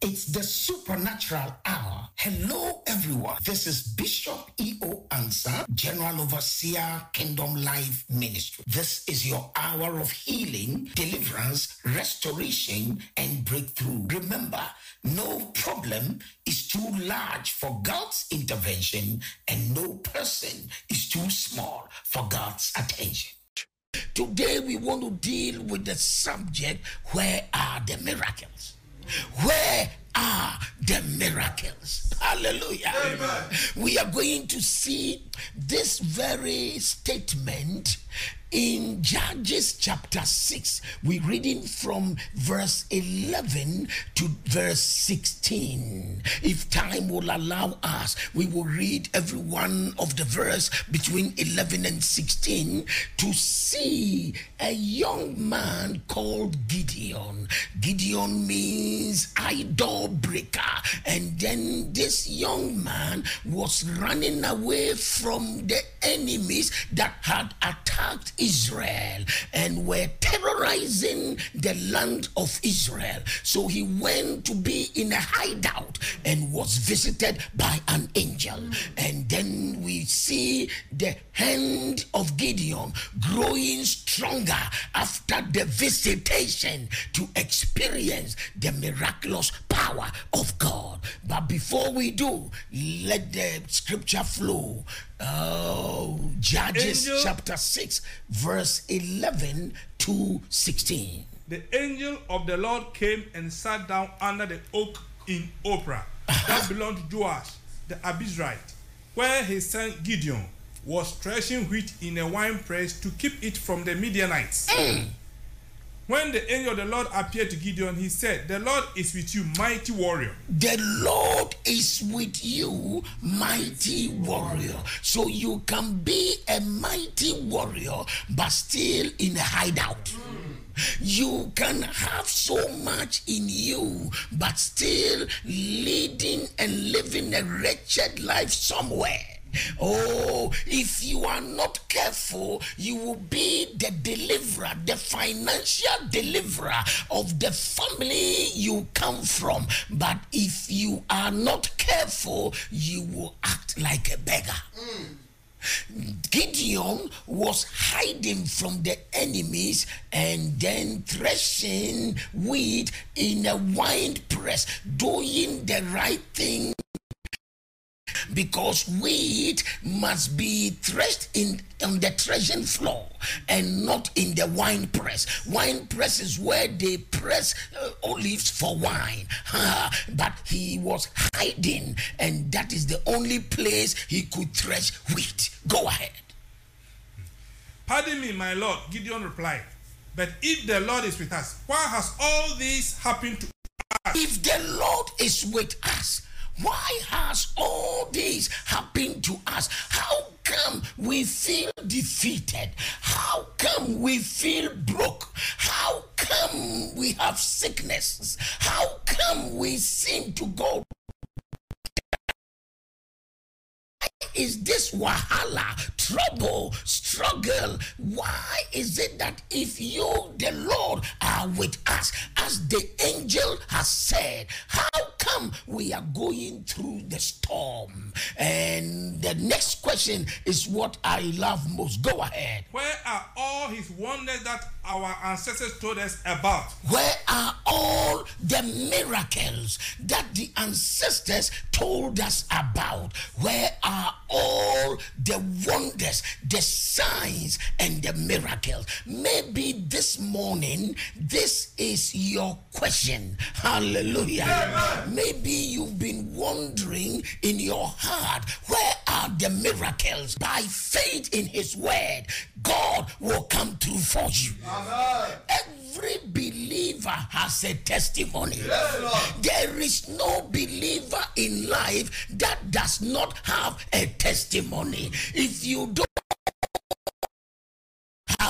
It's the supernatural hour. Hello, everyone. This is Bishop E.O. Ansah, General Overseer, Kingdom Life Ministry. This is your hour of healing, deliverance, restoration, and breakthrough. Remember, no problem is too large for God's intervention, and no person is too small for God's attention. Today, we want to deal with the subject where are the miracles? Where are the miracles? Hallelujah. Amen. We are going to see this very statement in Judges chapter 6, we're reading from verse 11 to verse 16. If time will allow us, we will read every one of the verse between 11 and 16 to see a young man called Gideon. Gideon means idol breaker. And then this young man was running away from the enemies that had attacked Israel and were terrorizing the land of Israel. So he went to be in a hideout and was visited by an angel. And then we see the hand of Gideon growing stronger after the visitation to experience the miraculous power of God. But before we do, let the scripture flow. Oh, Judges Angel- chapter 6, verse 11 to 16. The angel of the Lord came and sat down under the oak in Ophrah that belonged to Joash the Abiezrite, where his son Gideon was threshing wheat in a wine press to keep it from the Midianites. Mm. When the angel of the Lord appeared to Gideon, he said, The Lord is with you, mighty warrior. The Lord is with you, mighty warrior. So you can be a mighty warrior, but still in a hideout. You can have so much in you, but still leading and living a wretched life somewhere. Oh, if you are not careful, you will be the deliverer, the financial deliverer of the family you come from. But if you are not careful, you will act like a beggar. Gideon was hiding from the enemies and then threshing wheat in a wine press, doing the right thing because wheat must be threshed in on the threshing floor and not in the wine press. Wine press is where they press uh, olives for wine. But he was hiding, and that is the only place he could thresh wheat. Go ahead. Pardon me, my Lord, Gideon replied. But if the Lord is with us, why has all this happened to us? If the Lord is with us, why has all this happened to us? How come we feel defeated? How come we feel broke? How come we have sicknesses? How come we seem to go is this wahala, trouble, struggle? Why is it that if you, the Lord, are with us, as the angel has said, how come we are going through the storm? And the next question is what I love most. Go ahead. Where are all his wonders that our ancestors told us about? Where are all the miracles that the ancestors told us about? Where are all the wonders, the signs, and the miracles? Maybe this morning, this is your question. Hallelujah. Maybe you've been wondering in your heart, where are the miracles? By faith in His word, God will come through for you. Every believer has a testimony. there is no believer in life that does not have a testimony. If you don't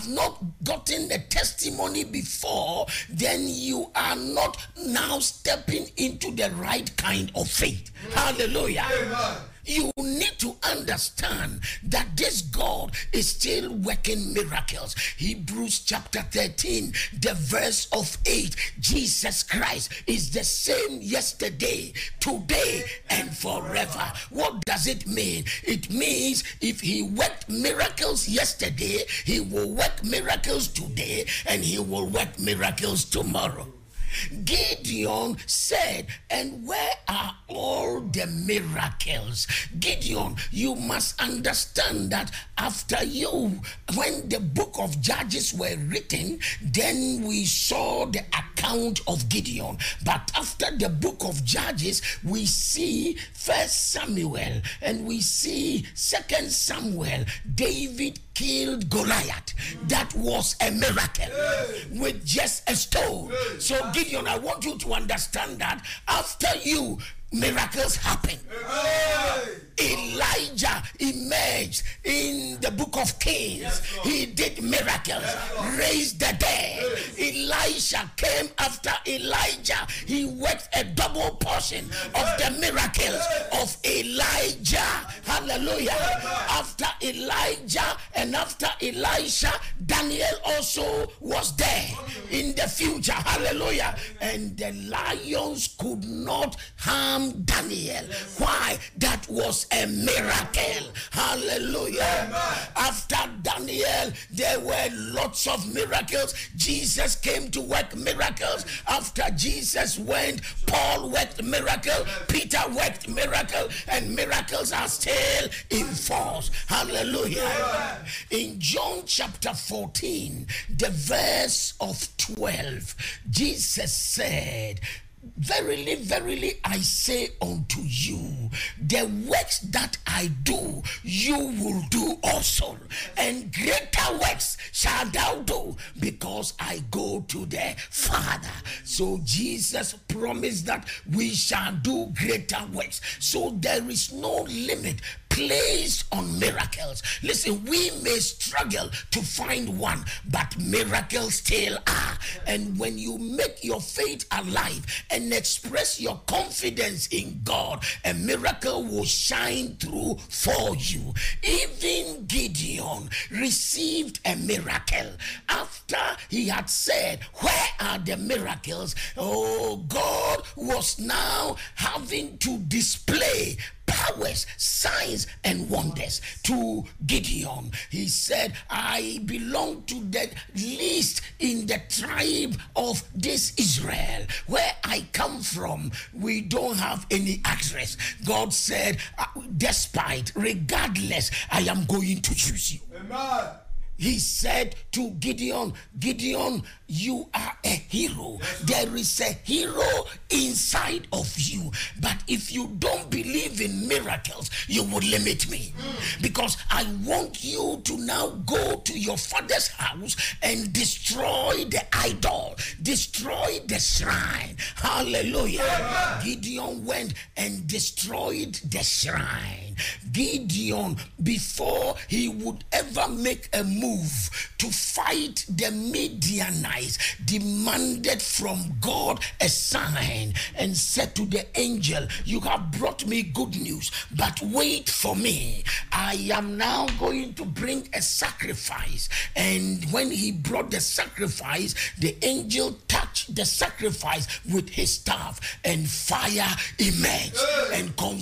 have not gotten a testimony before, then you are not now stepping into the right kind of faith. Hallelujah. You need to understand that this God is still working miracles. Hebrews chapter 13, the verse of 8 Jesus Christ is the same yesterday, today, and forever. What does it mean? It means if he worked miracles yesterday, he will work miracles today, and he will work miracles tomorrow. Gideon said, And where are all the miracles? Gideon, you must understand that after you, when the book of Judges were written, then we saw the account of Gideon. But after the book of Judges, we see First Samuel and we see Second Samuel. David killed Goliath. That was a miracle with just a stone. So, Gideon, I want you to understand that after you, miracles happen. Elijah emerged in the book of Kings. he did miracles, raised the dead. Elisha came after Elijah. He worked a double portion of the miracles of Elijah. Hallelujah. After Elijah and after Elisha, Daniel also was there in the future. Hallelujah. And the lions could not harm Daniel. Why? That was a miracle. Hallelujah. Amen. After Daniel, there were lots of miracles. Jesus came to work miracles. After Jesus went, Paul worked miracle, Peter worked miracle, and miracles are still in force. Hallelujah. Amen. In John chapter 14, the verse of 12, Jesus said, Verily, verily, I say unto you, the works that I do, you will do also, and greater works shall thou do, because I go to the Father. So Jesus promised that we shall do greater works. So there is no limit placed on miracles. Listen, we may struggle to find one, but miracles still are. And when you make your faith alive and express your confidence in God, a miracle will shine through for you. Even Gideon received a miracle after he had said, Where are the miracles? Oh, God was now having to display powers, signs, and wonders to Gideon. He said, I belong to the least in the tribe of this Israel. Where I come from, we don't have any access. God said, uh, despite, regardless, I am going to choose you. Amen he said to Gideon, Gideon, you are a hero. There is a hero inside of you. But if you don't believe in miracles, you will limit me. Because I want you to now go to your father's house and destroy the idol, destroy the shrine. Hallelujah. Gideon went and destroyed the shrine. Gideon, before he would ever make a move to fight the Midianites, demanded from God a sign and said to the angel, You have brought me good news, but wait for me. I am now going to bring a sacrifice. And when he brought the sacrifice, the angel touched the sacrifice with his staff, and fire emerged and consumed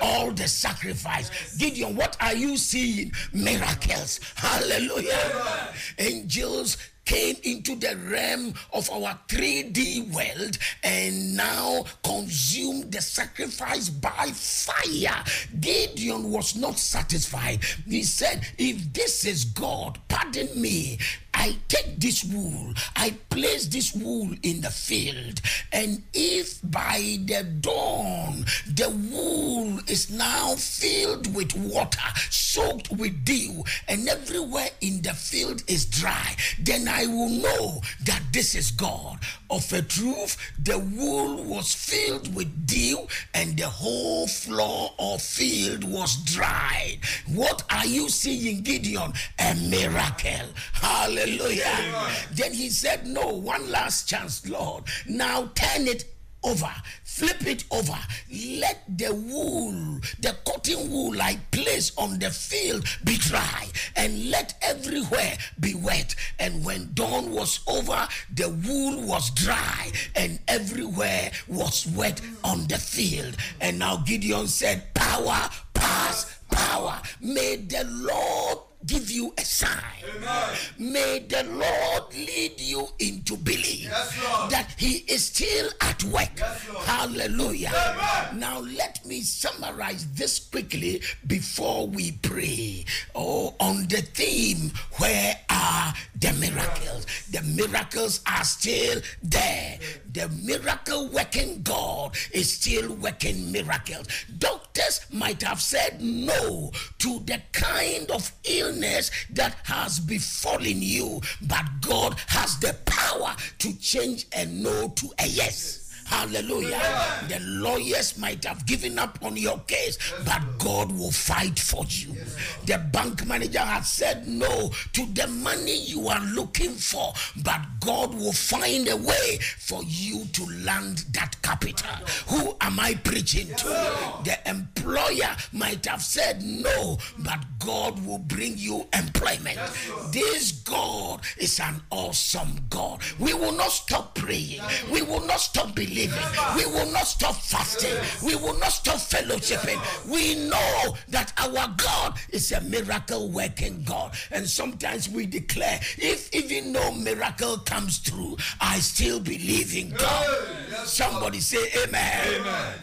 all the sacrifice. Gideon, what are you seeing? Miracles. Hallelujah. Angels came into the realm of our 3D world and now consumed the sacrifice by fire. Gideon was not satisfied. He said, If this is God, pardon me. I take this wool, I place this wool in the field, and if by the dawn the wool is now filled with water, soaked with dew, and everywhere in the field is dry, then I will know that this is God. Of a truth, the wool was filled with dew, and the whole floor or field was dried. What are you seeing, Gideon? A miracle. Hallelujah. Then he said, No, one last chance, Lord. Now turn it over, flip it over. Let the wool, the cotton wool I place on the field be dry, and let everywhere be wet. And when dawn was over, the wool was dry, and everywhere was wet on the field. And now Gideon said, Power, pass, power. May the Lord give you a sign. Amen. May the Lord lead you into belief yes, that He is still at work. Yes, Hallelujah. Amen. Now, let me summarize this quickly before we pray. Oh, on the theme, where are the miracles? The miracles are still there. The miracle working God is still working miracles. Doctors might have said no to the kind of illness illness that has befallen you, but God has the power to change a no to a yes. Hallelujah. The lawyers might have given up on your case, but God will fight for you. The bank manager has said no to the money you are looking for, but God will find a way for you to land that capital. Who am I preaching to? The employer might have said no, but God will bring you employment. This God is an awesome God. We will not stop praying, we will not stop believing we will not stop fasting. We will not stop fellowshipping. We know that our God is a miracle working God. And sometimes we declare, if even no miracle comes through, I still believe in God. Somebody say amen. amen.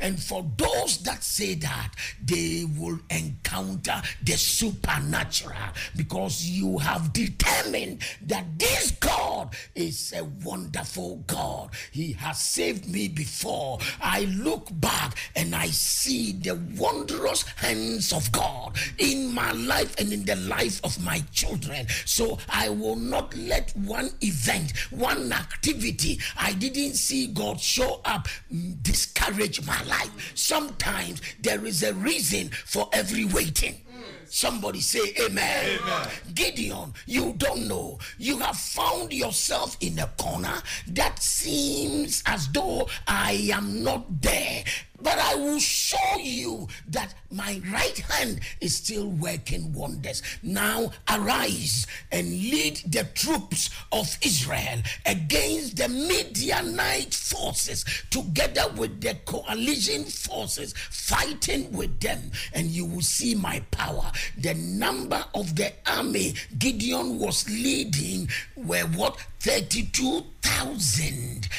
And for those that say that, they will encounter the supernatural because you have determined that this God is a wonderful God. He has saved me before. I look back and I see the wondrous hands of God in my life and in the life of my children. So I will not let one event, one activity I didn't see God show up mm, discourage my life. Sometimes there is a reason for every waiting. Somebody say amen. amen. Gideon, you don't know. You have found yourself in a corner that seems as though I am not there. But I will show you that my right hand is still working wonders. Now arise and lead the troops of Israel against the Midianite forces together with the coalition forces fighting with them, and you will see my power. The number of the army Gideon was leading were what? 32,000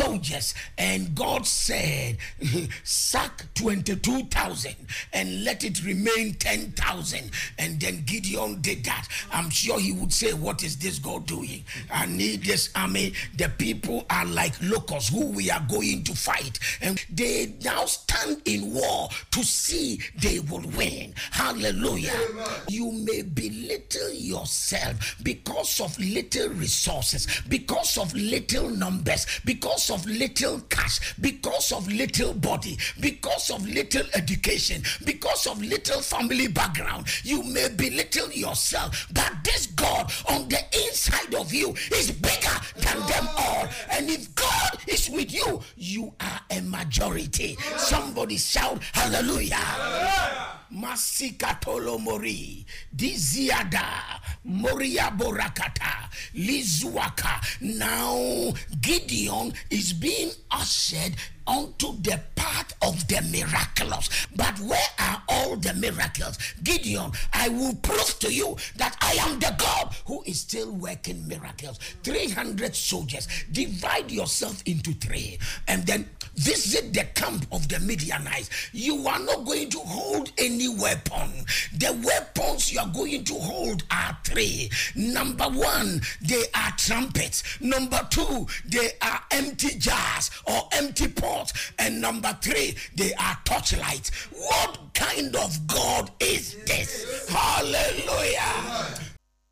soldiers. And god said sack 22,000 and let it remain 10,000 and then gideon did that. I'm sure he would say what is this god doing? I need this army. The people are like locusts who we are going to fight. And they now stand in war to see they will win. Hallelujah. Amen. you may belittle yourself because of little resources because of little numbers because of little cash, because of little body, because of little education, because of little family background, you may belittle yourself. But this God on the inside of you is bigger than them all. And if God is with you, you are a majority. Somebody shout hallelujah. hallelujah. Masikatolo mori, Diziada, Moria Borakata, Lizuaka. Now Gideon is being ushered onto the path of the miraculous. But where are all the miracles? Gideon, I will prove to you that I am the God who is still working miracles. 300 soldiers, divide yourself into three, and then visit the camp of the Midianites. You are not going to hold any weapon. The weapons you are going to hold are three. Number one, they are trumpets. Number two, they are empty jars or empty pots. And number three, they are torchlights. What kind of God is this? Hallelujah.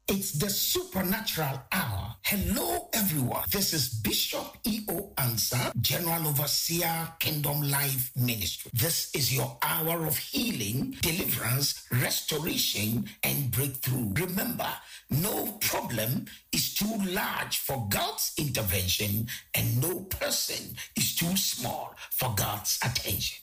It's the supernatural hour Hello, everyone. This is Bishop E.O. Ansah, General Overseer, Kingdom Life Ministry. This is your hour of healing, deliverance, restoration, and breakthrough. Remember, no problem is too large for God's intervention, and no person is too small for God's attention.